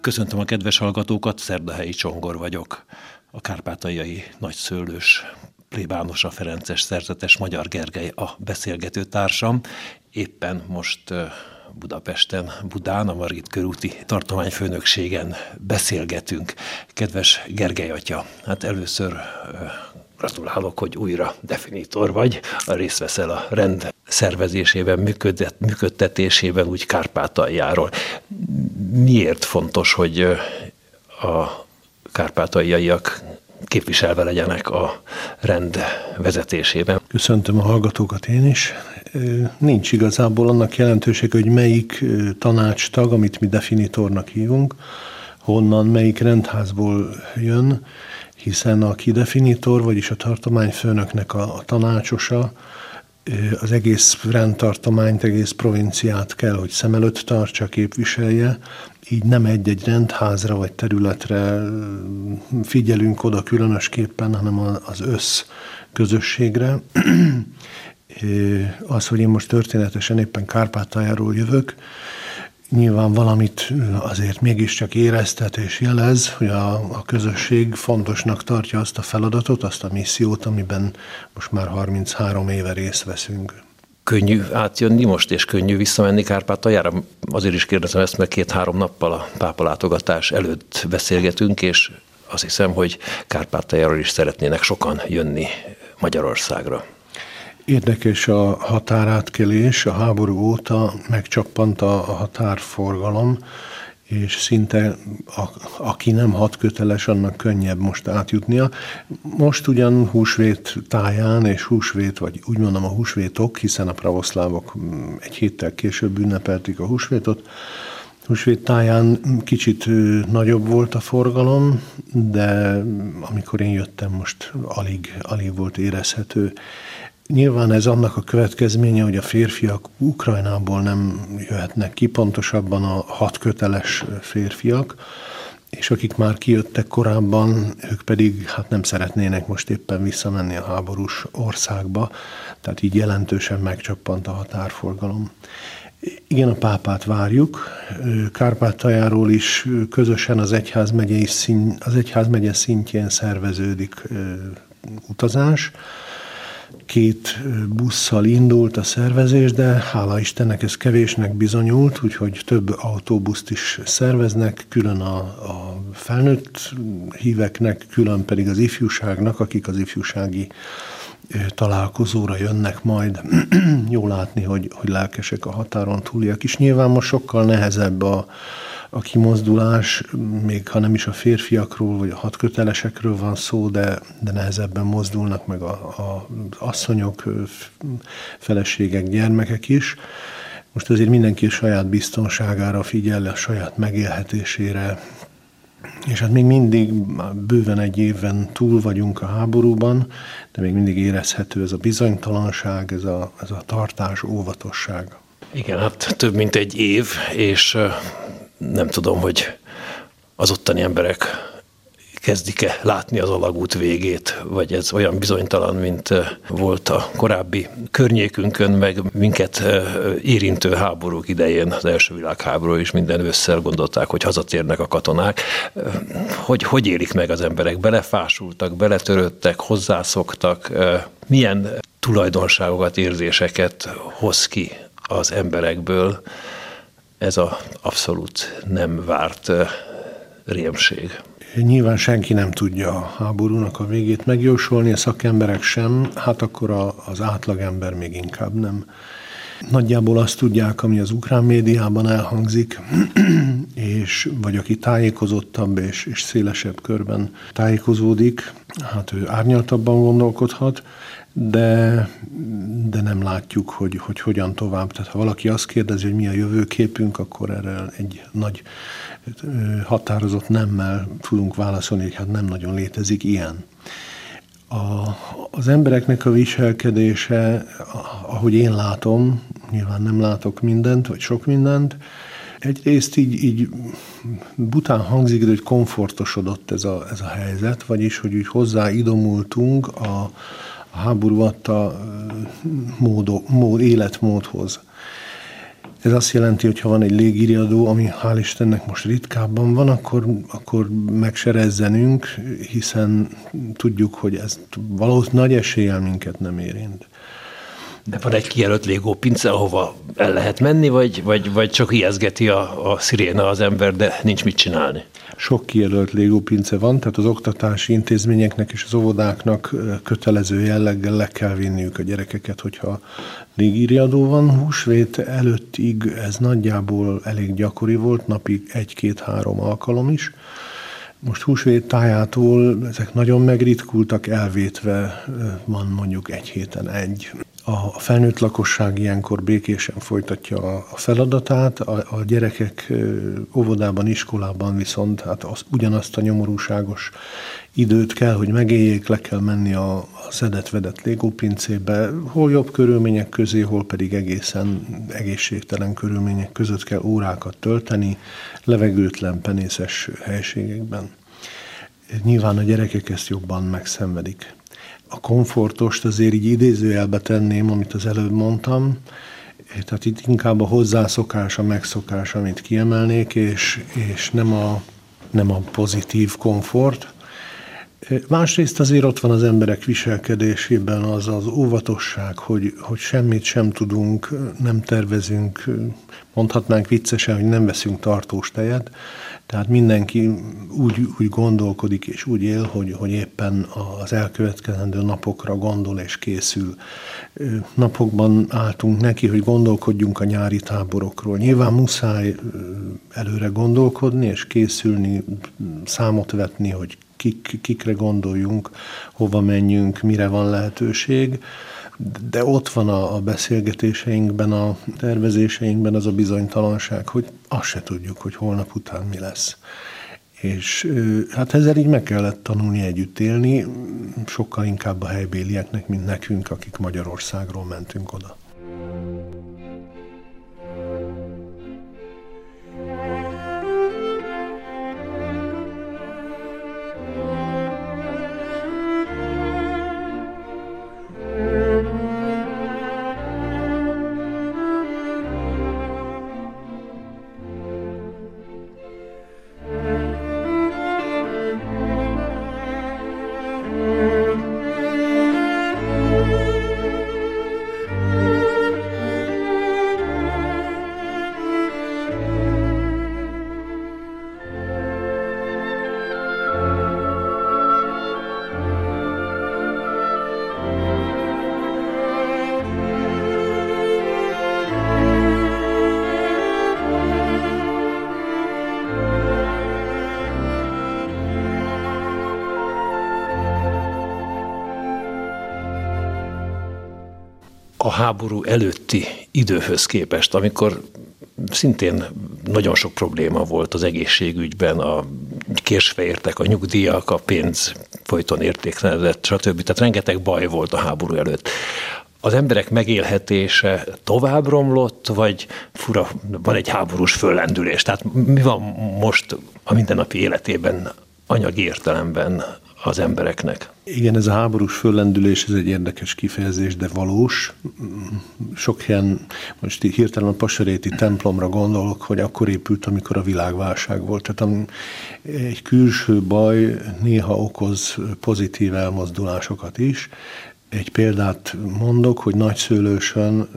Köszöntöm a kedves hallgatókat, Szerdahelyi Csongor vagyok. A kárpátaljai nagyszőlős plébánosa Ferences szerzetes Magyar Gergely a beszélgető társam. Éppen most Budapesten, Budán, a Margit körúti tartományfőnökségen beszélgetünk. Kedves Gergely atya, hát először gratulálok, hogy újra definitor vagy, részt veszel a rend szervezésében, működet, működtetésében, úgy Kárpátaljáról. Miért fontos, hogy a kárpátaljaiak képviselve legyenek a rend vezetésében. Köszöntöm a hallgatókat én is. Nincs igazából annak jelentősége, hogy melyik tanácstag, amit mi definitornak hívunk, honnan, melyik rendházból jön, hiszen aki definitor, vagyis a tartományfőnöknek a, a tanácsosa, az egész rendtartományt, egész provinciát kell, hogy szem előtt tartsa, képviselje, így nem egy-egy rendházra vagy területre figyelünk oda különösképpen, hanem az össz közösségre. Az, hogy én most történetesen éppen Kárpátaljáról jövök, nyilván valamit azért mégiscsak éreztet és jelez, hogy a, a közösség fontosnak tartja azt a feladatot, azt a missziót, amiben most már 33 éve részt veszünk. Könnyű átjönni most, és könnyű visszamenni Kárpátaljára? Azért is kérdezem ezt, mert két-három nappal a pápalátogatás előtt beszélgetünk, és azt hiszem, hogy Kárpátaljáról is szeretnének sokan jönni Magyarországra. Érdekes a határátkelés, a háború óta megcsappant a határforgalom, és szinte a, aki nem hat köteles, annak könnyebb most átjutnia. Most ugyan húsvét táján és húsvét, vagy úgy mondom a húsvétok, hiszen a pravoszlávok egy héttel később ünnepelték a húsvétot, húsvét táján kicsit nagyobb volt a forgalom, de amikor én jöttem, most alig, alig volt érezhető. Nyilván ez annak a következménye, hogy a férfiak Ukrajnából nem jöhetnek ki, pontosabban a hat köteles férfiak, és akik már kijöttek korábban, ők pedig hát nem szeretnének most éppen visszamenni a háborús országba, tehát így jelentősen megcsappant a határforgalom. Igen, a pápát várjuk. Kárpátaljáról is közösen az egyházmegye, szín, az egyházmegye szintjén szerveződik utazás két busszal indult a szervezés, de hála Istennek ez kevésnek bizonyult, úgyhogy több autóbuszt is szerveznek, külön a, a felnőtt híveknek, külön pedig az ifjúságnak, akik az ifjúsági találkozóra jönnek majd. Jó látni, hogy, hogy lelkesek a határon túliak is. Nyilván most sokkal nehezebb a, a kimozdulás, még ha nem is a férfiakról vagy a hatkötelesekről van szó, de, de nehezebben mozdulnak meg a, a asszonyok, feleségek, gyermekek is. Most azért mindenki a saját biztonságára figyel, a saját megélhetésére, és hát még mindig bőven egy évben túl vagyunk a háborúban, de még mindig érezhető ez a bizonytalanság, ez a, ez a tartás, óvatosság. Igen, hát több mint egy év, és nem tudom, hogy az ottani emberek kezdik-e látni az alagút végét, vagy ez olyan bizonytalan, mint volt a korábbi környékünkön, meg minket érintő háborúk idején, az első világháború is minden ősszel gondolták, hogy hazatérnek a katonák. Hogy, hogy élik meg az emberek? Belefásultak, beletörődtek, hozzászoktak? Milyen tulajdonságokat, érzéseket hoz ki az emberekből, ez a abszolút nem várt rémség. Nyilván senki nem tudja a háborúnak a végét megjósolni, a szakemberek sem, hát akkor a, az átlagember még inkább nem. Nagyjából azt tudják, ami az ukrán médiában elhangzik, és vagy aki tájékozottabb és, és szélesebb körben tájékozódik, hát ő árnyaltabban gondolkodhat, de, de nem látjuk, hogy, hogy hogyan tovább. Tehát ha valaki azt kérdezi, hogy mi a jövőképünk, akkor erre egy nagy határozott nemmel tudunk válaszolni, hogy hát nem nagyon létezik ilyen. A, az embereknek a viselkedése, ahogy én látom, nyilván nem látok mindent, vagy sok mindent, egyrészt így, így bután hangzik, de hogy komfortosodott ez a, ez a helyzet, vagyis, hogy úgy hozzáidomultunk a, a háború adta mód, mód, életmódhoz. Ez azt jelenti, hogy ha van egy légiriadó, ami hál' Istennek most ritkábban van, akkor, akkor megserezzenünk, hiszen tudjuk, hogy ez valószínűleg nagy eséllyel minket nem érint. De van egy kijelölt légópince, ahova el lehet menni, vagy, vagy, vagy csak ijeszgeti a, a sziréna az ember, de nincs mit csinálni? Sok kijelölt légópince van, tehát az oktatási intézményeknek és az óvodáknak kötelező jelleggel le kell vinniük a gyerekeket, hogyha légírjadó van. Húsvét előttig ez nagyjából elég gyakori volt, napi egy-két-három alkalom is. Most húsvét tájától ezek nagyon megritkultak, elvétve van mondjuk egy héten egy. A felnőtt lakosság ilyenkor békésen folytatja a feladatát, a, a gyerekek óvodában, iskolában viszont hát az, ugyanazt a nyomorúságos időt kell, hogy megéljék, le kell menni a, a szedett-vedett légópincébe, hol jobb körülmények közé, hol pedig egészen egészségtelen körülmények között kell órákat tölteni, levegőtlen, penészes helységekben. Nyilván a gyerekek ezt jobban megszenvedik a komfortost azért így idézőjelbe tenném, amit az előbb mondtam, tehát itt inkább a hozzászokás, a megszokás, amit kiemelnék, és, és nem, a, nem a pozitív komfort. Másrészt azért ott van az emberek viselkedésében az az óvatosság, hogy, hogy semmit sem tudunk, nem tervezünk, mondhatnánk viccesen, hogy nem veszünk tartós tejet, tehát mindenki úgy, úgy gondolkodik és úgy él, hogy, hogy éppen az elkövetkezendő napokra gondol és készül. Napokban álltunk neki, hogy gondolkodjunk a nyári táborokról. Nyilván muszáj előre gondolkodni és készülni, számot vetni, hogy kik, kikre gondoljunk, hova menjünk, mire van lehetőség de ott van a, a beszélgetéseinkben, a tervezéseinkben az a bizonytalanság, hogy azt se tudjuk, hogy holnap után mi lesz. És hát ezzel így meg kellett tanulni együtt élni, sokkal inkább a helybélieknek, mint nekünk, akik Magyarországról mentünk oda. Háború előtti időhöz képest, amikor szintén nagyon sok probléma volt az egészségügyben, a késve a nyugdíjak, a pénz folyton értéklenedett, stb. Tehát rengeteg baj volt a háború előtt. Az emberek megélhetése tovább romlott, vagy fura, van egy háborús föllendülés? Tehát mi van most a mindennapi életében anyagi értelemben az embereknek. Igen, ez a háborús föllendülés, ez egy érdekes kifejezés, de valós. Sok helyen, most hirtelen a Pasaréti templomra gondolok, hogy akkor épült, amikor a világválság volt. Tehát egy külső baj néha okoz pozitív elmozdulásokat is. Egy példát mondok, hogy nagyszőlősön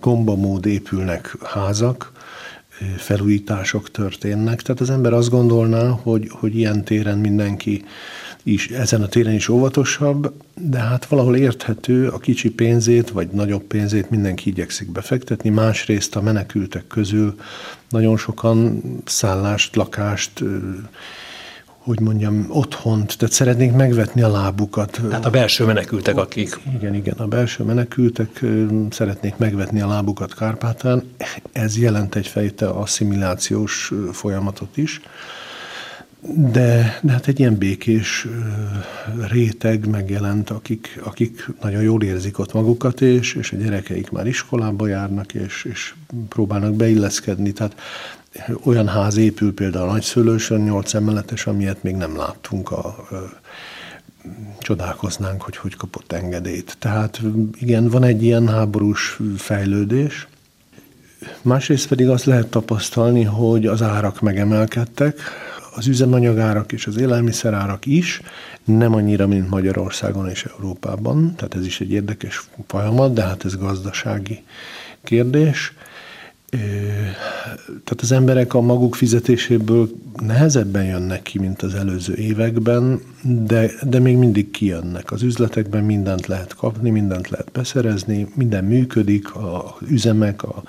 gombamód épülnek házak, felújítások történnek. Tehát az ember azt gondolná, hogy, hogy ilyen téren mindenki is, ezen a téren is óvatosabb, de hát valahol érthető, a kicsi pénzét, vagy nagyobb pénzét mindenki igyekszik befektetni. Másrészt a menekültek közül nagyon sokan szállást, lakást, hogy mondjam, otthont, tehát szeretnénk megvetni a lábukat. Tehát a belső menekültek, akik... Igen, igen, a belső menekültek szeretnék megvetni a lábukat Kárpátán. Ez jelent egyfajta asszimilációs folyamatot is. De, de hát egy ilyen békés réteg megjelent, akik, akik nagyon jól érzik ott magukat, és, és a gyerekeik már iskolába járnak, és, és próbálnak beilleszkedni. Tehát olyan ház épül például Nagyszülősön, nyolc emeletes, amilyet még nem láttunk a csodálkoznánk, hogy hogy kapott engedélyt. Tehát igen, van egy ilyen háborús fejlődés. Másrészt pedig azt lehet tapasztalni, hogy az árak megemelkedtek, az üzemanyagárak és az élelmiszerárak is, nem annyira, mint Magyarországon és Európában, tehát ez is egy érdekes folyamat, de hát ez gazdasági kérdés. Tehát az emberek a maguk fizetéséből nehezebben jönnek ki, mint az előző években, de, de még mindig kijönnek. Az üzletekben mindent lehet kapni, mindent lehet beszerezni, minden működik, az üzemek, a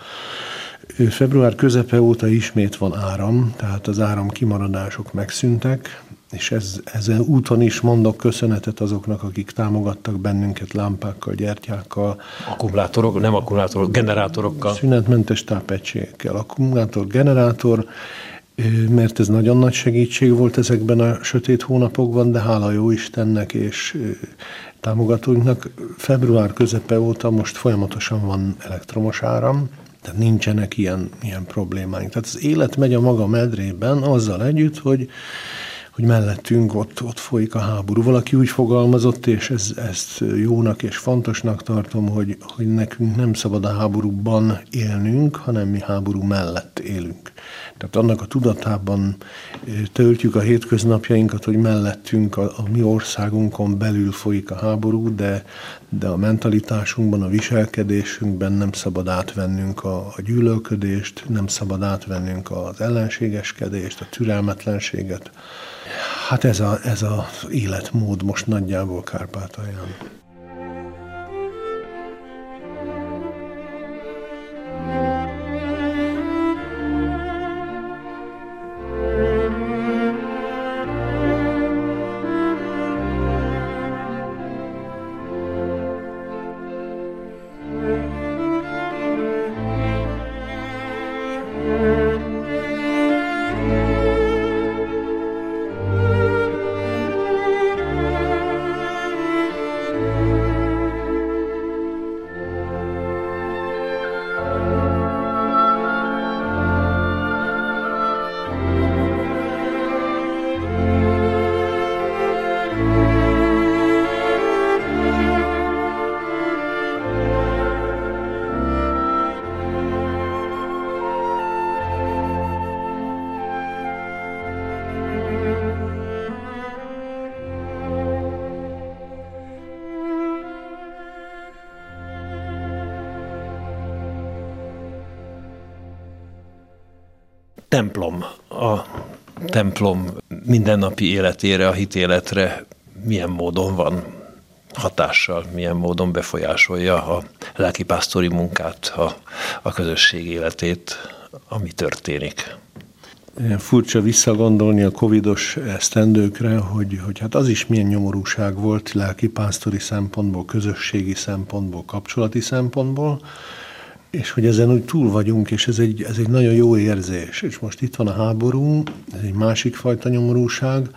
Február közepe óta ismét van áram, tehát az áram kimaradások megszűntek, és ez, ezen úton is mondok köszönetet azoknak, akik támogattak bennünket lámpákkal, gyertyákkal. Akkumulátorok, nem akkumulátorok, generátorokkal. Szünetmentes tápegységekkel. Akkumulátor, generátor, mert ez nagyon nagy segítség volt ezekben a sötét hónapokban, de hála jó Istennek és támogatóinknak február közepe óta most folyamatosan van elektromos áram, tehát nincsenek ilyen, ilyen problémáink. Tehát az élet megy a maga medrében azzal együtt, hogy hogy mellettünk ott, ott folyik a háború. Valaki úgy fogalmazott, és ez, ezt jónak és fontosnak tartom, hogy, hogy nekünk nem szabad a háborúban élnünk, hanem mi háború mellett élünk. Tehát annak a tudatában töltjük a hétköznapjainkat, hogy mellettünk a, a mi országunkon belül folyik a háború, de, de a mentalitásunkban, a viselkedésünkben nem szabad átvennünk a, a gyűlölködést, nem szabad átvennünk az ellenségeskedést, a türelmetlenséget. Hát ez, a, ez az életmód most nagyjából Kárpátalján. Templom, a templom mindennapi életére, a hitéletre milyen módon van hatással, milyen módon befolyásolja a lelkipásztori munkát, a, a közösség életét, ami történik. Furcsa visszagondolni a covidos esztendőkre, hogy, hogy hát az is milyen nyomorúság volt lelkipásztori szempontból, közösségi szempontból, kapcsolati szempontból, és hogy ezen úgy túl vagyunk, és ez egy, ez egy nagyon jó érzés. És most itt van a háború, ez egy másik fajta nyomorúság,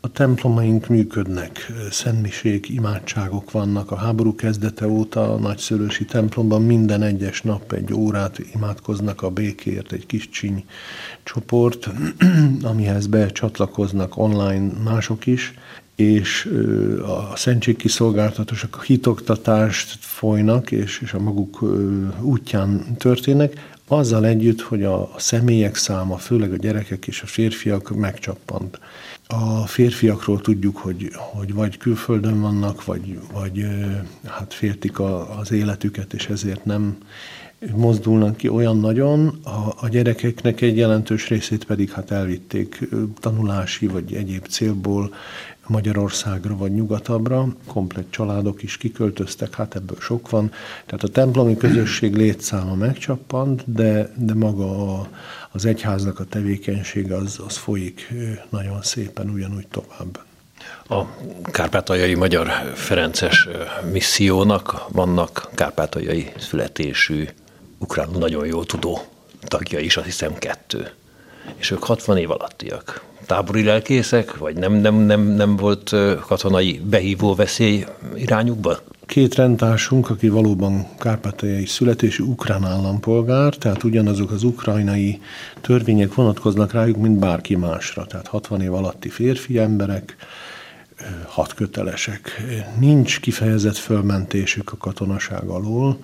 a templomaink működnek, szentmisék, imádságok vannak. A háború kezdete óta a nagyszörösi templomban minden egyes nap egy órát imádkoznak a békért, egy kis csiny csoport, amihez becsatlakoznak online mások is, és a szentségkiszolgáltatások a hitoktatást folynak, és, és a maguk útján történnek, azzal együtt, hogy a, a személyek száma, főleg a gyerekek és a férfiak megcsappant. A férfiakról tudjuk, hogy, hogy vagy külföldön vannak, vagy, vagy hát féltik a, az életüket, és ezért nem mozdulnak ki olyan nagyon, a, a gyerekeknek egy jelentős részét pedig hát elvitték tanulási vagy egyéb célból Magyarországra vagy nyugatabbra, komplet családok is kiköltöztek, hát ebből sok van. Tehát a templomi közösség létszáma megcsappant, de, de maga a, az egyháznak a tevékenység az, az folyik nagyon szépen ugyanúgy tovább. A kárpátaljai Magyar Ferences missziónak vannak kárpátaljai születésű, ukrán nagyon jó tudó tagja is, azt hiszem kettő. És ők 60 év alattiak tábori lelkészek, vagy nem, nem, nem, nem volt katonai behívó veszély irányukban? Két rendtársunk, aki valóban kárpátaljai születésű ukrán állampolgár, tehát ugyanazok az ukrajnai törvények vonatkoznak rájuk, mint bárki másra. Tehát 60 év alatti férfi emberek, hat kötelesek. Nincs kifejezett fölmentésük a katonaság alól,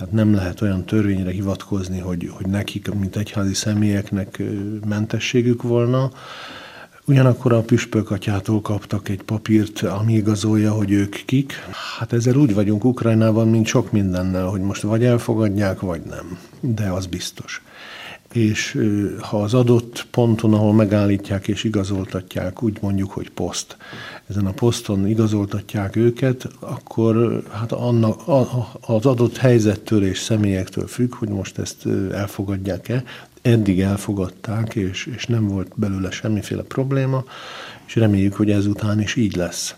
tehát nem lehet olyan törvényre hivatkozni, hogy, hogy nekik, mint egyházi személyeknek mentességük volna. Ugyanakkor a püspökatyától kaptak egy papírt, ami igazolja, hogy ők kik. Hát ezzel úgy vagyunk Ukrajnában, mint sok mindennel, hogy most vagy elfogadják, vagy nem. De az biztos és ha az adott ponton, ahol megállítják és igazoltatják, úgy mondjuk, hogy poszt, ezen a poszton igazoltatják őket, akkor hát annak, az adott helyzettől és személyektől függ, hogy most ezt elfogadják-e. Eddig elfogadták, és, és nem volt belőle semmiféle probléma, és reméljük, hogy ezután is így lesz.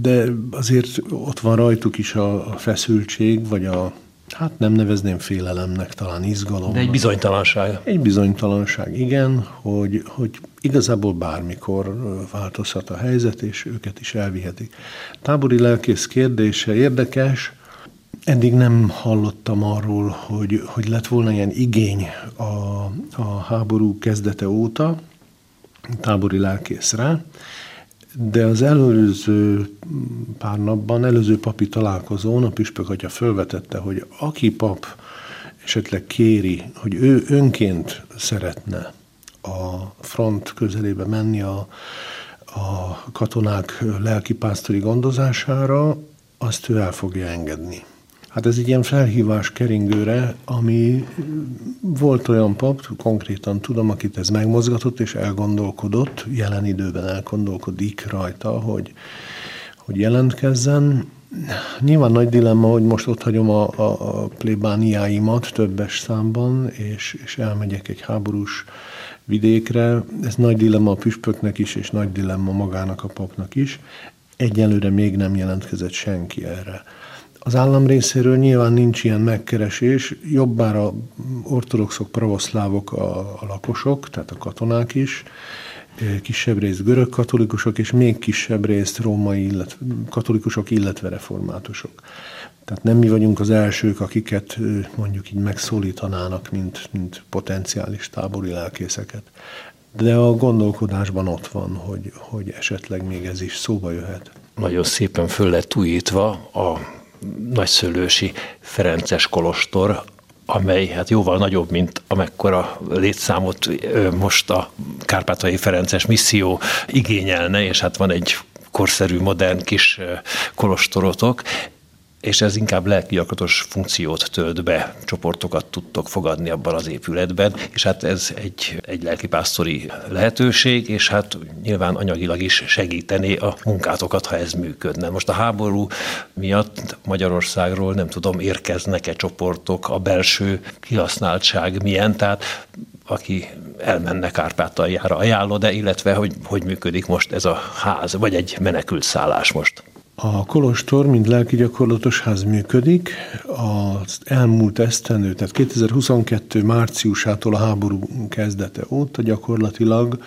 De azért ott van rajtuk is a, a feszültség, vagy a, Hát nem nevezném félelemnek, talán izgalom. De egy bizonytalanság. Egy bizonytalanság, igen, hogy, hogy igazából bármikor változhat a helyzet, és őket is elvihetik. Tábori lelkész kérdése érdekes, Eddig nem hallottam arról, hogy, hogy lett volna ilyen igény a, a háború kezdete óta tábori lelkészre, de az előző pár napban, előző papi találkozón a püspök atya felvetette, hogy aki pap esetleg kéri, hogy ő önként szeretne a front közelébe menni a, a katonák lelkipásztori gondozására, azt ő el fogja engedni. Hát ez egy ilyen felhívás keringőre, ami volt olyan pap, konkrétan tudom, akit ez megmozgatott és elgondolkodott, jelen időben elgondolkodik rajta, hogy, hogy jelentkezzen. Nyilván nagy dilemma, hogy most ott hagyom a, a, a plébániáimat többes számban, és, és elmegyek egy háborús vidékre. Ez nagy dilemma a püspöknek is, és nagy dilemma magának a papnak is. Egyelőre még nem jelentkezett senki erre. Az állam részéről nyilván nincs ilyen megkeresés, jobbára ortodoxok, pravoszlávok a, a lakosok, tehát a katonák is, kisebb részt görög katolikusok, és még kisebb részt római illetve, katolikusok, illetve reformátusok. Tehát nem mi vagyunk az elsők, akiket mondjuk így megszólítanának, mint, mint potenciális tábori lelkészeket. De a gondolkodásban ott van, hogy, hogy esetleg még ez is szóba jöhet. Nagyon szépen föl lett újítva a nagyszőlősi Ferences kolostor, amely hát jóval nagyobb, mint amekkora létszámot most a Kárpátai Ferences misszió igényelne, és hát van egy korszerű, modern kis kolostorotok és ez inkább lelkiakatos funkciót tölt be, csoportokat tudtok fogadni abban az épületben, és hát ez egy, egy lelkipásztori lehetőség, és hát nyilván anyagilag is segíteni a munkátokat, ha ez működne. Most a háború miatt Magyarországról nem tudom, érkeznek-e csoportok, a belső kihasználtság milyen, tehát aki elmenne Kárpátaljára ajánlod de illetve hogy, hogy működik most ez a ház, vagy egy menekült szállás most? A Kolostor, mint lelki gyakorlatos ház működik. Az elmúlt esztenő, tehát 2022 márciusától a háború kezdete óta gyakorlatilag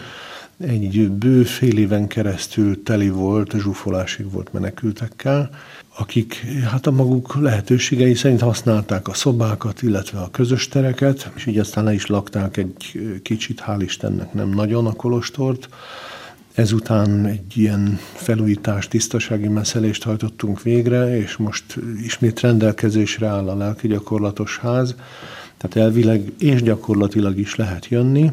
egy bő fél éven keresztül teli volt, zsúfolásig volt menekültekkel, akik hát a maguk lehetőségei szerint használták a szobákat, illetve a közös tereket, és így aztán le is lakták egy kicsit, hál' Istennek nem nagyon a kolostort, Ezután egy ilyen felújítás, tisztasági meszelést hajtottunk végre, és most ismét rendelkezésre áll a lelki gyakorlatos ház, tehát elvileg és gyakorlatilag is lehet jönni.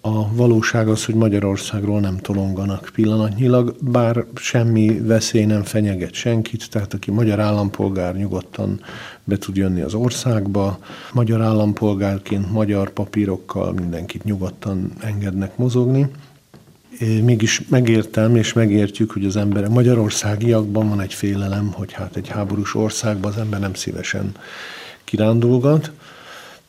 A valóság az, hogy Magyarországról nem tolonganak pillanatnyilag, bár semmi veszély nem fenyeget senkit, tehát aki magyar állampolgár nyugodtan be tud jönni az országba. Magyar állampolgárként, magyar papírokkal mindenkit nyugodtan engednek mozogni mégis megértem és megértjük, hogy az ember magyarországiakban van egy félelem, hogy hát egy háborús országban az ember nem szívesen kirándulgat.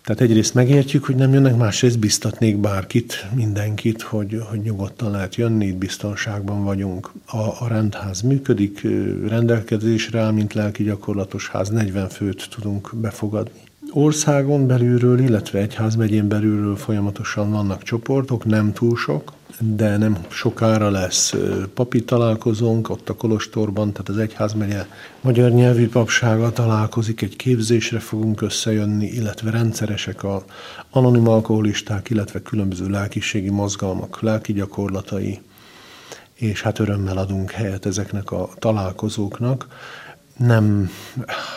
Tehát egyrészt megértjük, hogy nem jönnek, másrészt biztatnék bárkit, mindenkit, hogy, hogy nyugodtan lehet jönni, itt biztonságban vagyunk. A, a rendház működik, rendelkezésre áll, mint lelki gyakorlatos ház, 40 főt tudunk befogadni. Országon belülről, illetve egyházmegyén belülről folyamatosan vannak csoportok, nem túl sok, de nem sokára lesz papi találkozónk ott a Kolostorban, tehát az Egyházmegye magyar nyelvű papsága találkozik, egy képzésre fogunk összejönni, illetve rendszeresek a anonim alkoholisták, illetve különböző lelkiségi mozgalmak, lelki gyakorlatai, és hát örömmel adunk helyet ezeknek a találkozóknak. Nem,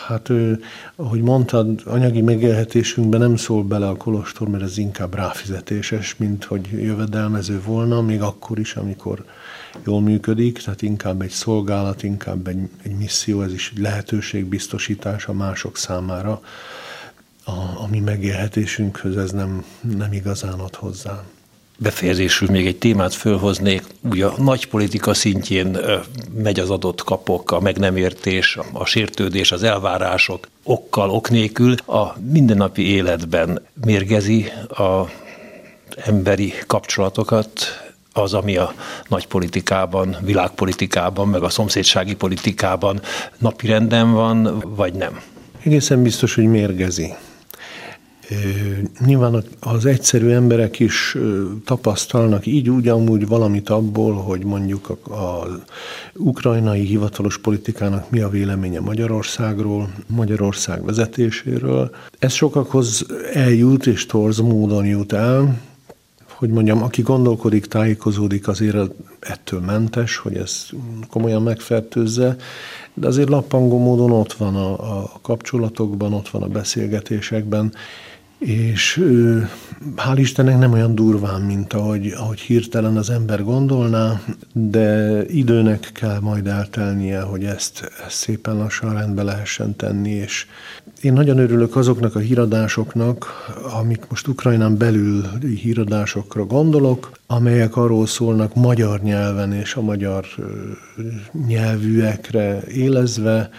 hát ő, ahogy mondtad, anyagi megélhetésünkben nem szól bele a kolostor, mert ez inkább ráfizetéses, mint hogy jövedelmező volna, még akkor is, amikor jól működik, tehát inkább egy szolgálat, inkább egy, egy misszió, ez is egy lehetőségbiztosítás a mások számára. A, a mi megélhetésünkhöz ez nem, nem igazán ad hozzá befejezésül még egy témát fölhoznék. Ugye a nagy politika szintjén megy az adott kapok, a meg nem értés, a sértődés, az elvárások okkal, ok nélkül. A mindennapi életben mérgezi a emberi kapcsolatokat, az, ami a nagy politikában, világpolitikában, meg a szomszédsági politikában napirenden van, vagy nem? Egészen biztos, hogy mérgezi. Nyilván az egyszerű emberek is tapasztalnak így úgy amúgy valamit abból, hogy mondjuk az ukrajnai hivatalos politikának mi a véleménye Magyarországról, Magyarország vezetéséről. Ez sokakhoz eljut és torz módon jut el, hogy mondjam, aki gondolkodik, tájékozódik, azért ettől mentes, hogy ez komolyan megfertőzze, de azért lappangó módon ott van a, a kapcsolatokban, ott van a beszélgetésekben, és hál' Istennek nem olyan durván, mint ahogy, ahogy hirtelen az ember gondolná, de időnek kell majd eltelnie, hogy ezt, ezt szépen lassan rendbe lehessen tenni, és én nagyon örülök azoknak a híradásoknak, amik most Ukrajnán belül híradásokra gondolok, amelyek arról szólnak magyar nyelven és a magyar nyelvűekre élezve,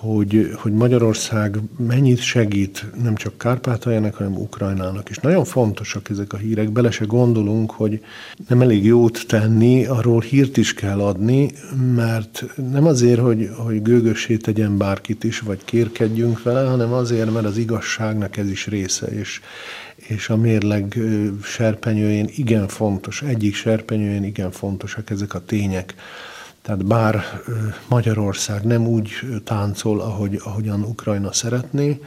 hogy, hogy Magyarország mennyit segít nem csak Kárpátaljának, hanem Ukrajnának. És nagyon fontosak ezek a hírek. Bele se gondolunk, hogy nem elég jót tenni, arról hírt is kell adni, mert nem azért, hogy, hogy gőgössé tegyen bárkit is, vagy kérkedjünk vele, hanem azért, mert az igazságnak ez is része. És, és a mérleg serpenyőjén igen fontos, egyik serpenyőjén igen fontosak ezek a tények tehát bár Magyarország nem úgy táncol, ahogy, ahogyan Ukrajna szeretné,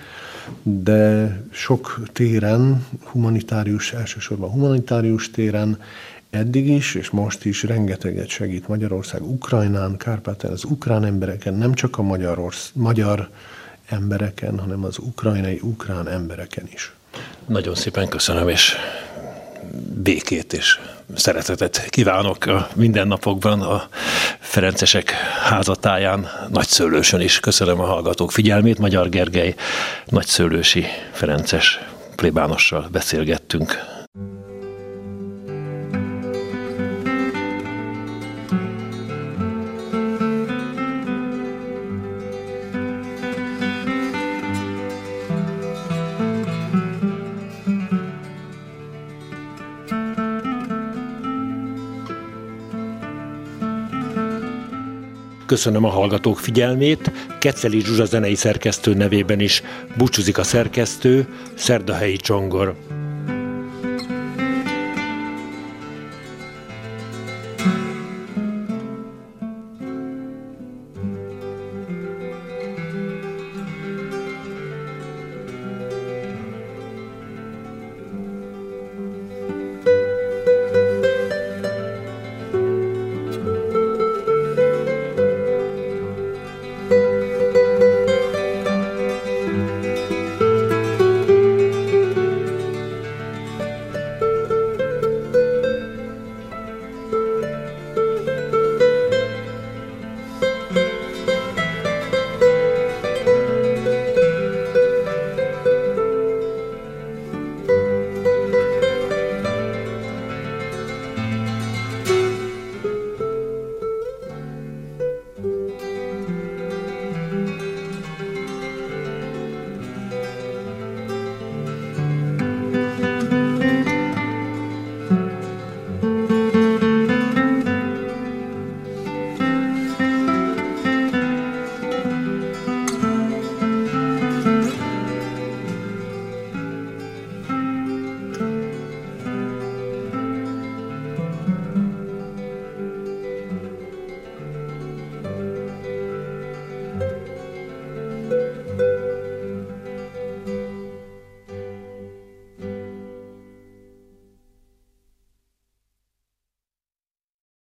de sok téren, humanitárius, elsősorban humanitárius téren eddig is, és most is rengeteget segít Magyarország Ukrajnán, Kárpátán, az ukrán embereken, nem csak a magyar, orsz, magyar embereken, hanem az ukrajnai ukrán embereken is. Nagyon szépen köszönöm, és békét és szeretetet kívánok a mindennapokban a Ferencesek házatáján, Nagyszőlősön is. Köszönöm a hallgatók figyelmét. Magyar Gergely Nagyszőlősi Ferences plébánossal beszélgettünk. Köszönöm a hallgatók figyelmét. Keceli Zsuzsa zenei szerkesztő nevében is búcsúzik a szerkesztő, Szerdahelyi Csongor.